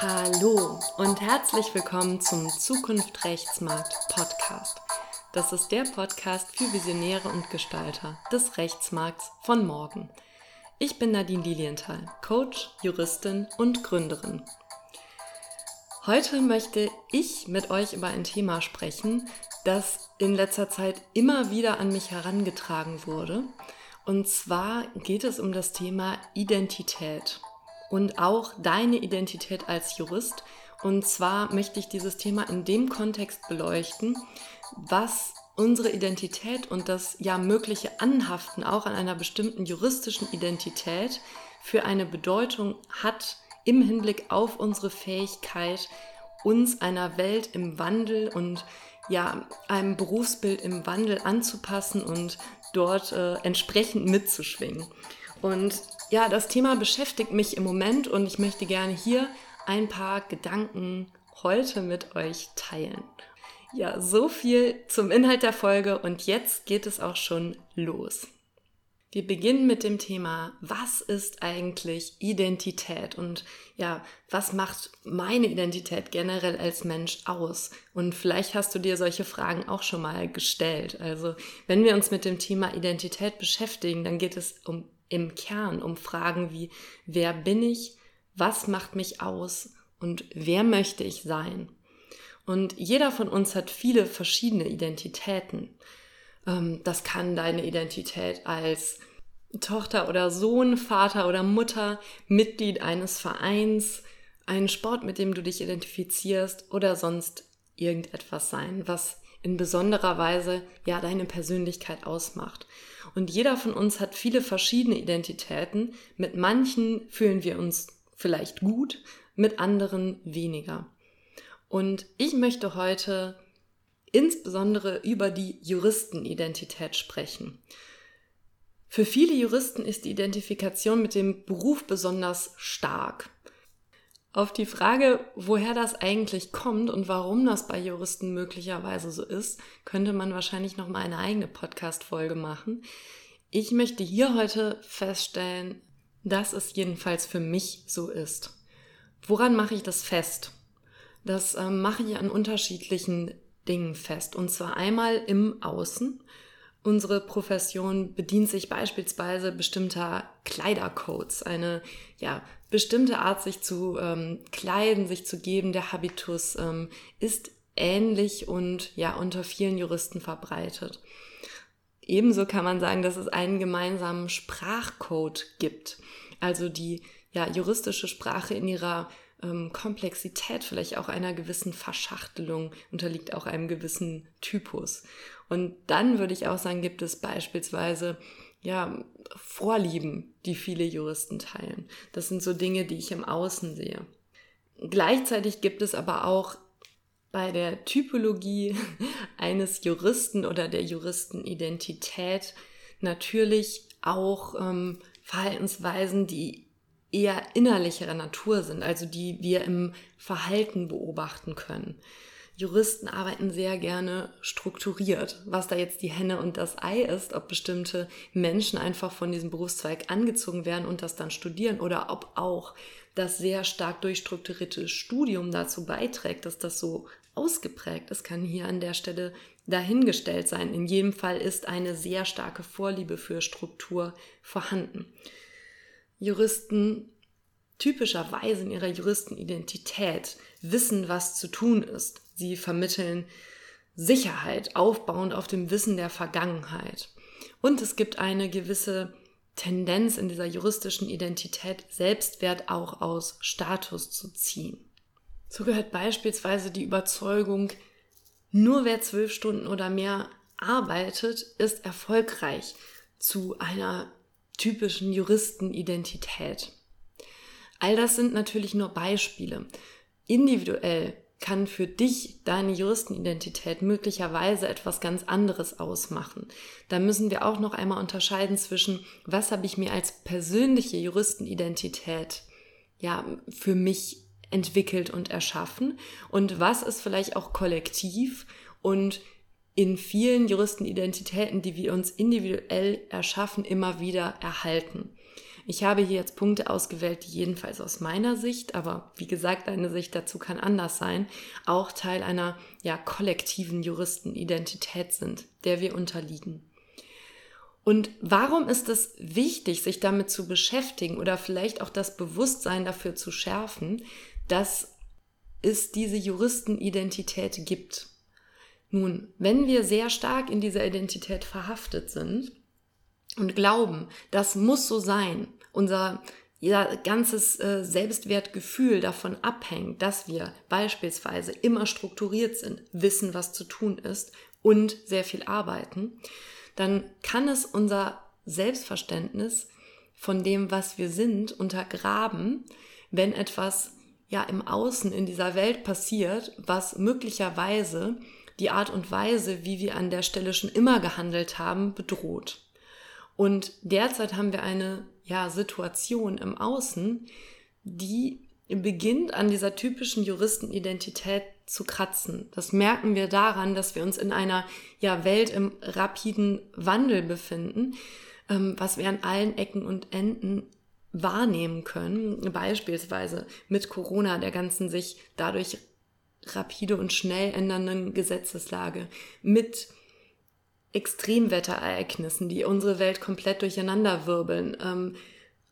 Hallo und herzlich willkommen zum Zukunft Rechtsmarkt Podcast. Das ist der Podcast für Visionäre und Gestalter des Rechtsmarkts von morgen. Ich bin Nadine Lilienthal, Coach, Juristin und Gründerin. Heute möchte ich mit euch über ein Thema sprechen, das in letzter Zeit immer wieder an mich herangetragen wurde. Und zwar geht es um das Thema Identität und auch deine Identität als Jurist. Und zwar möchte ich dieses Thema in dem Kontext beleuchten, was unsere Identität und das ja mögliche Anhaften auch an einer bestimmten juristischen Identität für eine Bedeutung hat im Hinblick auf unsere Fähigkeit, uns einer Welt im Wandel und ja, einem Berufsbild im Wandel anzupassen und dort äh, entsprechend mitzuschwingen. Und ja, das Thema beschäftigt mich im Moment und ich möchte gerne hier ein paar Gedanken heute mit euch teilen. Ja, so viel zum Inhalt der Folge und jetzt geht es auch schon los. Wir beginnen mit dem Thema, was ist eigentlich Identität und ja, was macht meine Identität generell als Mensch aus? Und vielleicht hast du dir solche Fragen auch schon mal gestellt. Also, wenn wir uns mit dem Thema Identität beschäftigen, dann geht es um im Kern um Fragen wie, wer bin ich, was macht mich aus und wer möchte ich sein? Und jeder von uns hat viele verschiedene Identitäten. Ähm, das kann deine Identität als Tochter oder Sohn, Vater oder Mutter, Mitglied eines Vereins, einen Sport, mit dem du dich identifizierst oder sonst irgendetwas sein, was in besonderer Weise ja deine Persönlichkeit ausmacht. Und jeder von uns hat viele verschiedene Identitäten. Mit manchen fühlen wir uns vielleicht gut, mit anderen weniger. Und ich möchte heute insbesondere über die Juristenidentität sprechen. Für viele Juristen ist die Identifikation mit dem Beruf besonders stark. Auf die Frage, woher das eigentlich kommt und warum das bei Juristen möglicherweise so ist, könnte man wahrscheinlich noch mal eine eigene Podcast Folge machen. Ich möchte hier heute feststellen, dass es jedenfalls für mich so ist. Woran mache ich das fest? Das äh, mache ich an unterschiedlichen Dingen fest. Und zwar einmal im Außen. Unsere Profession bedient sich beispielsweise bestimmter Kleidercodes, eine ja, bestimmte Art, sich zu ähm, kleiden, sich zu geben, der Habitus ähm, ist ähnlich und ja unter vielen Juristen verbreitet. Ebenso kann man sagen, dass es einen gemeinsamen Sprachcode gibt, also die ja juristische Sprache in ihrer ähm, Komplexität, vielleicht auch einer gewissen Verschachtelung, unterliegt auch einem gewissen Typus. Und dann würde ich auch sagen, gibt es beispielsweise ja, Vorlieben, die viele Juristen teilen. Das sind so Dinge, die ich im Außen sehe. Gleichzeitig gibt es aber auch bei der Typologie eines Juristen oder der Juristenidentität natürlich auch ähm, Verhaltensweisen, die eher innerlicherer Natur sind, also die wir im Verhalten beobachten können. Juristen arbeiten sehr gerne strukturiert. Was da jetzt die Henne und das Ei ist, ob bestimmte Menschen einfach von diesem Berufszweig angezogen werden und das dann studieren oder ob auch das sehr stark durchstrukturierte Studium dazu beiträgt, dass das so ausgeprägt ist, kann hier an der Stelle dahingestellt sein. In jedem Fall ist eine sehr starke Vorliebe für Struktur vorhanden. Juristen typischerweise in ihrer Juristenidentität wissen, was zu tun ist. Sie vermitteln Sicherheit, aufbauend auf dem Wissen der Vergangenheit. Und es gibt eine gewisse Tendenz in dieser juristischen Identität, Selbstwert auch aus Status zu ziehen. So gehört beispielsweise die Überzeugung, nur wer zwölf Stunden oder mehr arbeitet, ist erfolgreich zu einer typischen Juristenidentität. All das sind natürlich nur Beispiele. Individuell kann für dich deine Juristenidentität möglicherweise etwas ganz anderes ausmachen. Da müssen wir auch noch einmal unterscheiden zwischen, was habe ich mir als persönliche Juristenidentität ja für mich entwickelt und erschaffen und was ist vielleicht auch kollektiv und in vielen Juristenidentitäten, die wir uns individuell erschaffen, immer wieder erhalten. Ich habe hier jetzt Punkte ausgewählt, die jedenfalls aus meiner Sicht, aber wie gesagt, deine Sicht dazu kann anders sein, auch Teil einer ja, kollektiven Juristenidentität sind, der wir unterliegen. Und warum ist es wichtig, sich damit zu beschäftigen oder vielleicht auch das Bewusstsein dafür zu schärfen, dass es diese Juristenidentität gibt? Nun, wenn wir sehr stark in dieser Identität verhaftet sind und glauben, das muss so sein, unser ja, ganzes äh, Selbstwertgefühl davon abhängt, dass wir beispielsweise immer strukturiert sind, wissen, was zu tun ist und sehr viel arbeiten, dann kann es unser Selbstverständnis von dem, was wir sind, untergraben, wenn etwas ja im Außen in dieser Welt passiert, was möglicherweise die Art und Weise, wie wir an der Stelle schon immer gehandelt haben, bedroht. Und derzeit haben wir eine ja, Situation im Außen, die beginnt an dieser typischen Juristenidentität zu kratzen. Das merken wir daran, dass wir uns in einer ja, Welt im rapiden Wandel befinden, ähm, was wir an allen Ecken und Enden wahrnehmen können. Beispielsweise mit Corona, der ganzen sich dadurch rapide und schnell ändernden Gesetzeslage, mit Extremwetterereignissen, die unsere Welt komplett durcheinanderwirbeln, ähm,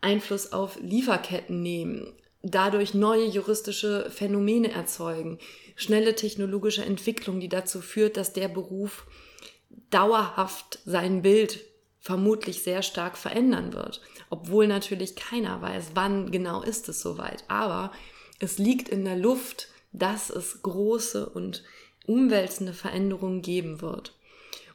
Einfluss auf Lieferketten nehmen, dadurch neue juristische Phänomene erzeugen, schnelle technologische Entwicklung, die dazu führt, dass der Beruf dauerhaft sein Bild vermutlich sehr stark verändern wird, obwohl natürlich keiner weiß, wann genau ist es soweit. Aber es liegt in der Luft, dass es große und umwälzende Veränderungen geben wird.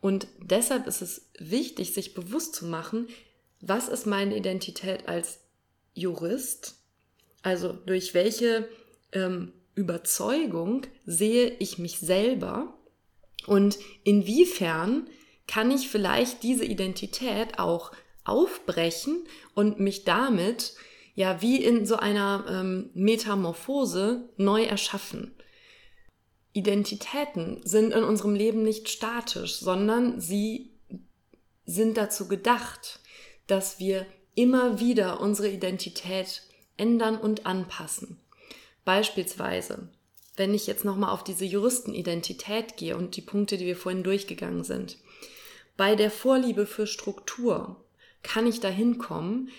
Und deshalb ist es wichtig, sich bewusst zu machen, was ist meine Identität als Jurist? Also durch welche ähm, Überzeugung sehe ich mich selber und inwiefern kann ich vielleicht diese Identität auch aufbrechen und mich damit ja wie in so einer ähm, Metamorphose neu erschaffen. Identitäten sind in unserem Leben nicht statisch, sondern sie sind dazu gedacht, dass wir immer wieder unsere Identität ändern und anpassen. Beispielsweise, wenn ich jetzt nochmal auf diese Juristenidentität gehe und die Punkte, die wir vorhin durchgegangen sind. Bei der Vorliebe für Struktur kann ich dahin kommen,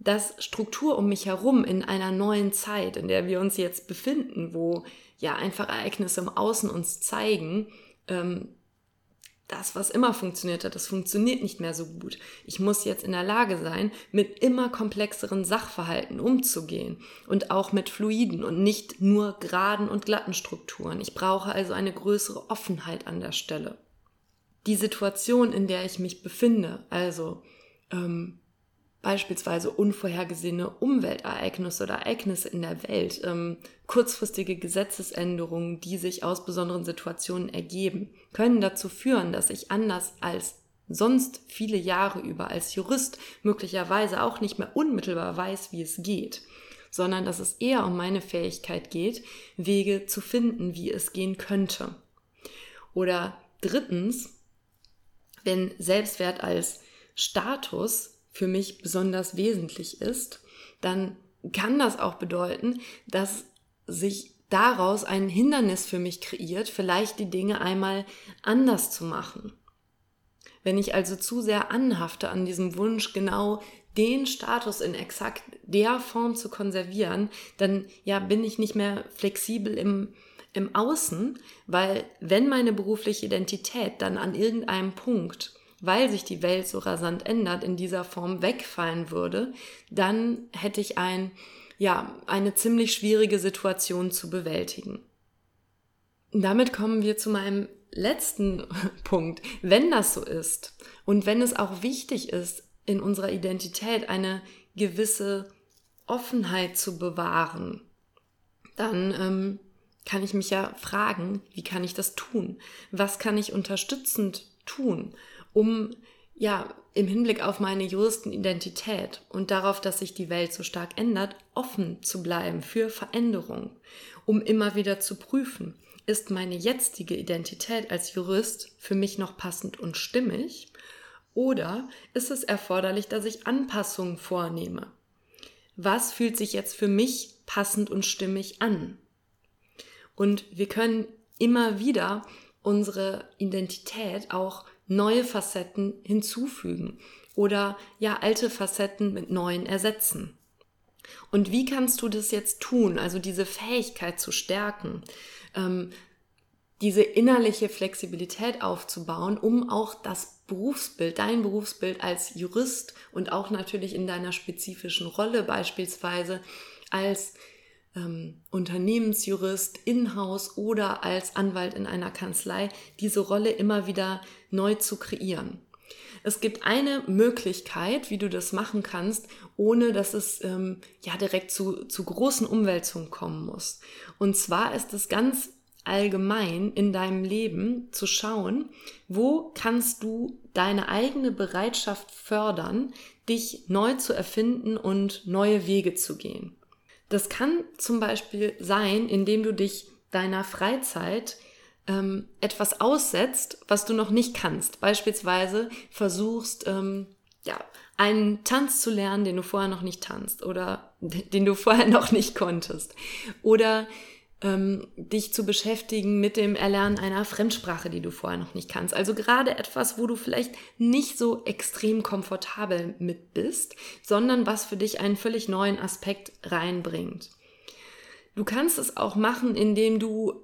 dass Struktur um mich herum in einer neuen Zeit, in der wir uns jetzt befinden, wo ja einfach Ereignisse im Außen uns zeigen, ähm, das, was immer funktioniert hat, das funktioniert nicht mehr so gut. Ich muss jetzt in der Lage sein, mit immer komplexeren Sachverhalten umzugehen und auch mit fluiden und nicht nur geraden und glatten Strukturen. Ich brauche also eine größere Offenheit an der Stelle. Die Situation, in der ich mich befinde, also ähm, beispielsweise unvorhergesehene Umweltereignisse oder Ereignisse in der Welt, ähm, kurzfristige Gesetzesänderungen, die sich aus besonderen Situationen ergeben, können dazu führen, dass ich anders als sonst viele Jahre über als Jurist möglicherweise auch nicht mehr unmittelbar weiß, wie es geht, sondern dass es eher um meine Fähigkeit geht, Wege zu finden, wie es gehen könnte. Oder drittens, wenn Selbstwert als Status für mich besonders wesentlich ist, dann kann das auch bedeuten, dass sich daraus ein Hindernis für mich kreiert, vielleicht die Dinge einmal anders zu machen. Wenn ich also zu sehr anhafte an diesem Wunsch, genau den Status in exakt der Form zu konservieren, dann ja bin ich nicht mehr flexibel im, im Außen, weil wenn meine berufliche Identität dann an irgendeinem Punkt weil sich die Welt so rasant ändert, in dieser Form wegfallen würde, dann hätte ich ein, ja, eine ziemlich schwierige Situation zu bewältigen. Damit kommen wir zu meinem letzten Punkt. Wenn das so ist und wenn es auch wichtig ist, in unserer Identität eine gewisse Offenheit zu bewahren, dann ähm, kann ich mich ja fragen, wie kann ich das tun? Was kann ich unterstützend tun? Um ja im Hinblick auf meine Juristenidentität und darauf, dass sich die Welt so stark ändert, offen zu bleiben für Veränderung, um immer wieder zu prüfen, ist meine jetzige Identität als Jurist für mich noch passend und stimmig? Oder ist es erforderlich, dass ich Anpassungen vornehme? was fühlt sich jetzt für mich passend und stimmig an. Und wir können immer wieder unsere Identität auch neue Facetten hinzufügen oder ja alte Facetten mit neuen ersetzen. Und wie kannst du das jetzt tun, also diese Fähigkeit zu stärken, ähm, diese innerliche Flexibilität aufzubauen, um auch das Berufsbild, dein Berufsbild als Jurist und auch natürlich in deiner spezifischen Rolle beispielsweise als ähm, Unternehmensjurist in-house oder als Anwalt in einer Kanzlei, diese Rolle immer wieder neu zu kreieren. Es gibt eine Möglichkeit, wie du das machen kannst, ohne dass es ähm, ja direkt zu, zu großen Umwälzungen kommen muss. Und zwar ist es ganz allgemein in deinem Leben zu schauen, wo kannst du deine eigene Bereitschaft fördern, dich neu zu erfinden und neue Wege zu gehen. Das kann zum Beispiel sein, indem du dich deiner Freizeit ähm, etwas aussetzt, was du noch nicht kannst. Beispielsweise versuchst, ähm, ja, einen Tanz zu lernen, den du vorher noch nicht tanzt oder den du vorher noch nicht konntest. Oder ähm, dich zu beschäftigen mit dem Erlernen einer Fremdsprache, die du vorher noch nicht kannst. Also gerade etwas, wo du vielleicht nicht so extrem komfortabel mit bist, sondern was für dich einen völlig neuen Aspekt reinbringt. Du kannst es auch machen, indem du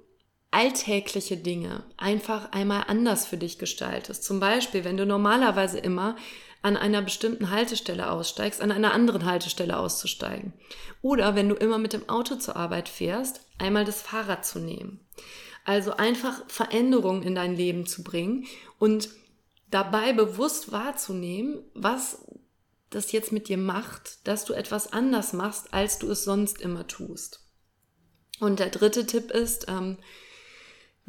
alltägliche Dinge einfach einmal anders für dich gestaltest. Zum Beispiel, wenn du normalerweise immer an einer bestimmten Haltestelle aussteigst, an einer anderen Haltestelle auszusteigen. Oder wenn du immer mit dem Auto zur Arbeit fährst, einmal das Fahrrad zu nehmen. Also einfach Veränderungen in dein Leben zu bringen und dabei bewusst wahrzunehmen, was das jetzt mit dir macht, dass du etwas anders machst, als du es sonst immer tust. Und der dritte Tipp ist, ähm,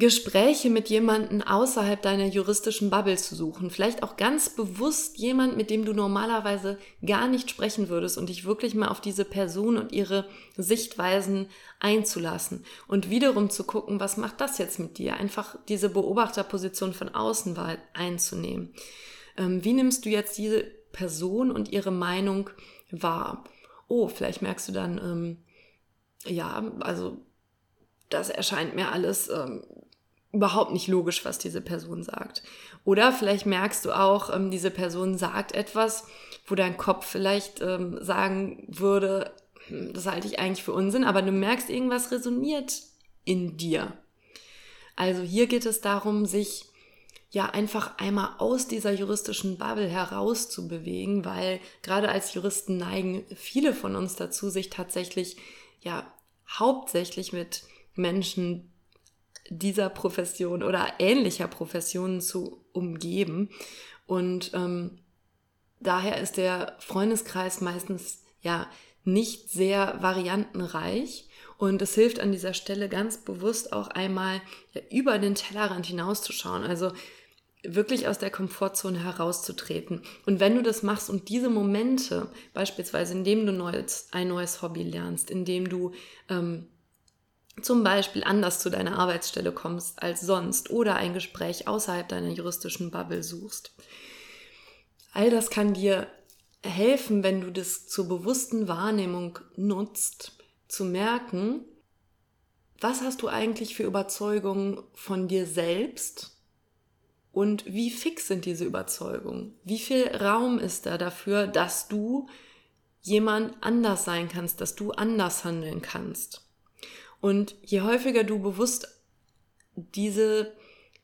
Gespräche mit jemandem außerhalb deiner juristischen Bubble zu suchen. Vielleicht auch ganz bewusst jemand, mit dem du normalerweise gar nicht sprechen würdest und dich wirklich mal auf diese Person und ihre Sichtweisen einzulassen. Und wiederum zu gucken, was macht das jetzt mit dir? Einfach diese Beobachterposition von außen einzunehmen. Ähm, wie nimmst du jetzt diese Person und ihre Meinung wahr? Oh, vielleicht merkst du dann, ähm, ja, also das erscheint mir alles ähm, überhaupt nicht logisch, was diese Person sagt. Oder vielleicht merkst du auch, ähm, diese Person sagt etwas, wo dein Kopf vielleicht ähm, sagen würde, hm, das halte ich eigentlich für Unsinn, aber du merkst, irgendwas resoniert in dir. Also hier geht es darum, sich ja einfach einmal aus dieser juristischen Bubble herauszubewegen, weil gerade als Juristen neigen viele von uns dazu, sich tatsächlich ja hauptsächlich mit Menschen dieser Profession oder ähnlicher Professionen zu umgeben. Und ähm, daher ist der Freundeskreis meistens ja nicht sehr variantenreich. Und es hilft an dieser Stelle ganz bewusst auch einmal ja, über den Tellerrand hinauszuschauen. Also wirklich aus der Komfortzone herauszutreten. Und wenn du das machst und diese Momente, beispielsweise indem du neues, ein neues Hobby lernst, indem du ähm, zum Beispiel anders zu deiner Arbeitsstelle kommst als sonst oder ein Gespräch außerhalb deiner juristischen Bubble suchst. All das kann dir helfen, wenn du das zur bewussten Wahrnehmung nutzt, zu merken, was hast du eigentlich für Überzeugungen von dir selbst und wie fix sind diese Überzeugungen? Wie viel Raum ist da dafür, dass du jemand anders sein kannst, dass du anders handeln kannst? Und je häufiger du bewusst diese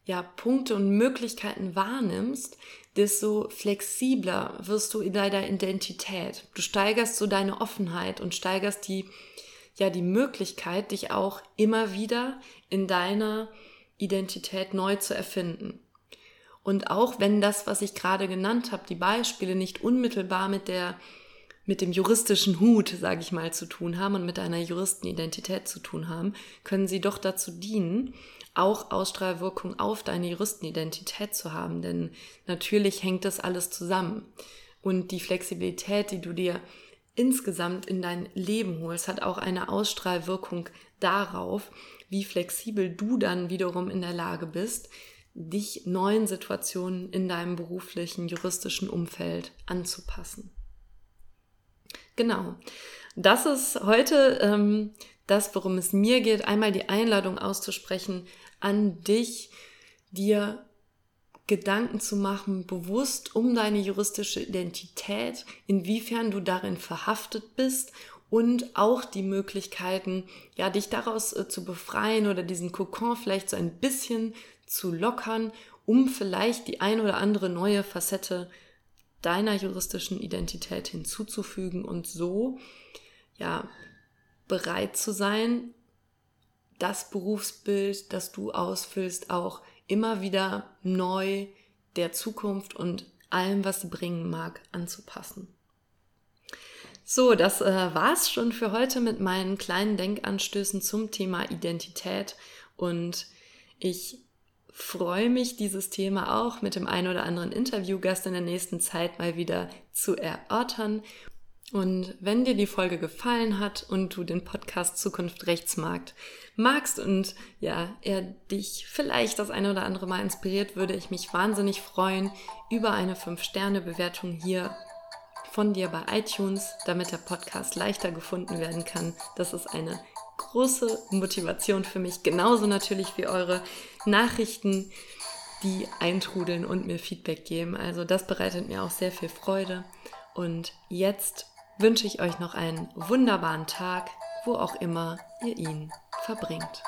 ja, Punkte und Möglichkeiten wahrnimmst, desto flexibler wirst du in deiner Identität. Du steigerst so deine Offenheit und steigerst die, ja, die Möglichkeit, dich auch immer wieder in deiner Identität neu zu erfinden. Und auch wenn das, was ich gerade genannt habe, die Beispiele nicht unmittelbar mit der mit dem juristischen Hut, sage ich mal, zu tun haben und mit einer Juristenidentität zu tun haben, können sie doch dazu dienen, auch Ausstrahlwirkung auf deine Juristenidentität zu haben. Denn natürlich hängt das alles zusammen. Und die Flexibilität, die du dir insgesamt in dein Leben holst, hat auch eine Ausstrahlwirkung darauf, wie flexibel du dann wiederum in der Lage bist, dich neuen Situationen in deinem beruflichen, juristischen Umfeld anzupassen. Genau. das ist heute ähm, das, worum es mir geht, einmal die Einladung auszusprechen an dich, dir Gedanken zu machen, bewusst um deine juristische Identität, inwiefern du darin verhaftet bist und auch die Möglichkeiten, ja, dich daraus äh, zu befreien oder diesen Kokon vielleicht so ein bisschen zu lockern, um vielleicht die ein oder andere neue Facette deiner juristischen Identität hinzuzufügen und so, ja, bereit zu sein, das Berufsbild, das du ausfüllst, auch immer wieder neu der Zukunft und allem, was sie bringen mag, anzupassen. So, das äh, war's schon für heute mit meinen kleinen Denkanstößen zum Thema Identität und ich freue mich, dieses Thema auch mit dem einen oder anderen Interviewgast in der nächsten Zeit mal wieder zu erörtern und wenn dir die Folge gefallen hat und du den Podcast Zukunft Rechtsmarkt magst und ja, er dich vielleicht das eine oder andere Mal inspiriert, würde ich mich wahnsinnig freuen über eine 5-Sterne-Bewertung hier von dir bei iTunes, damit der Podcast leichter gefunden werden kann. Das ist eine große Motivation für mich, genauso natürlich wie eure Nachrichten, die eintrudeln und mir Feedback geben. Also das bereitet mir auch sehr viel Freude. Und jetzt wünsche ich euch noch einen wunderbaren Tag, wo auch immer ihr ihn verbringt.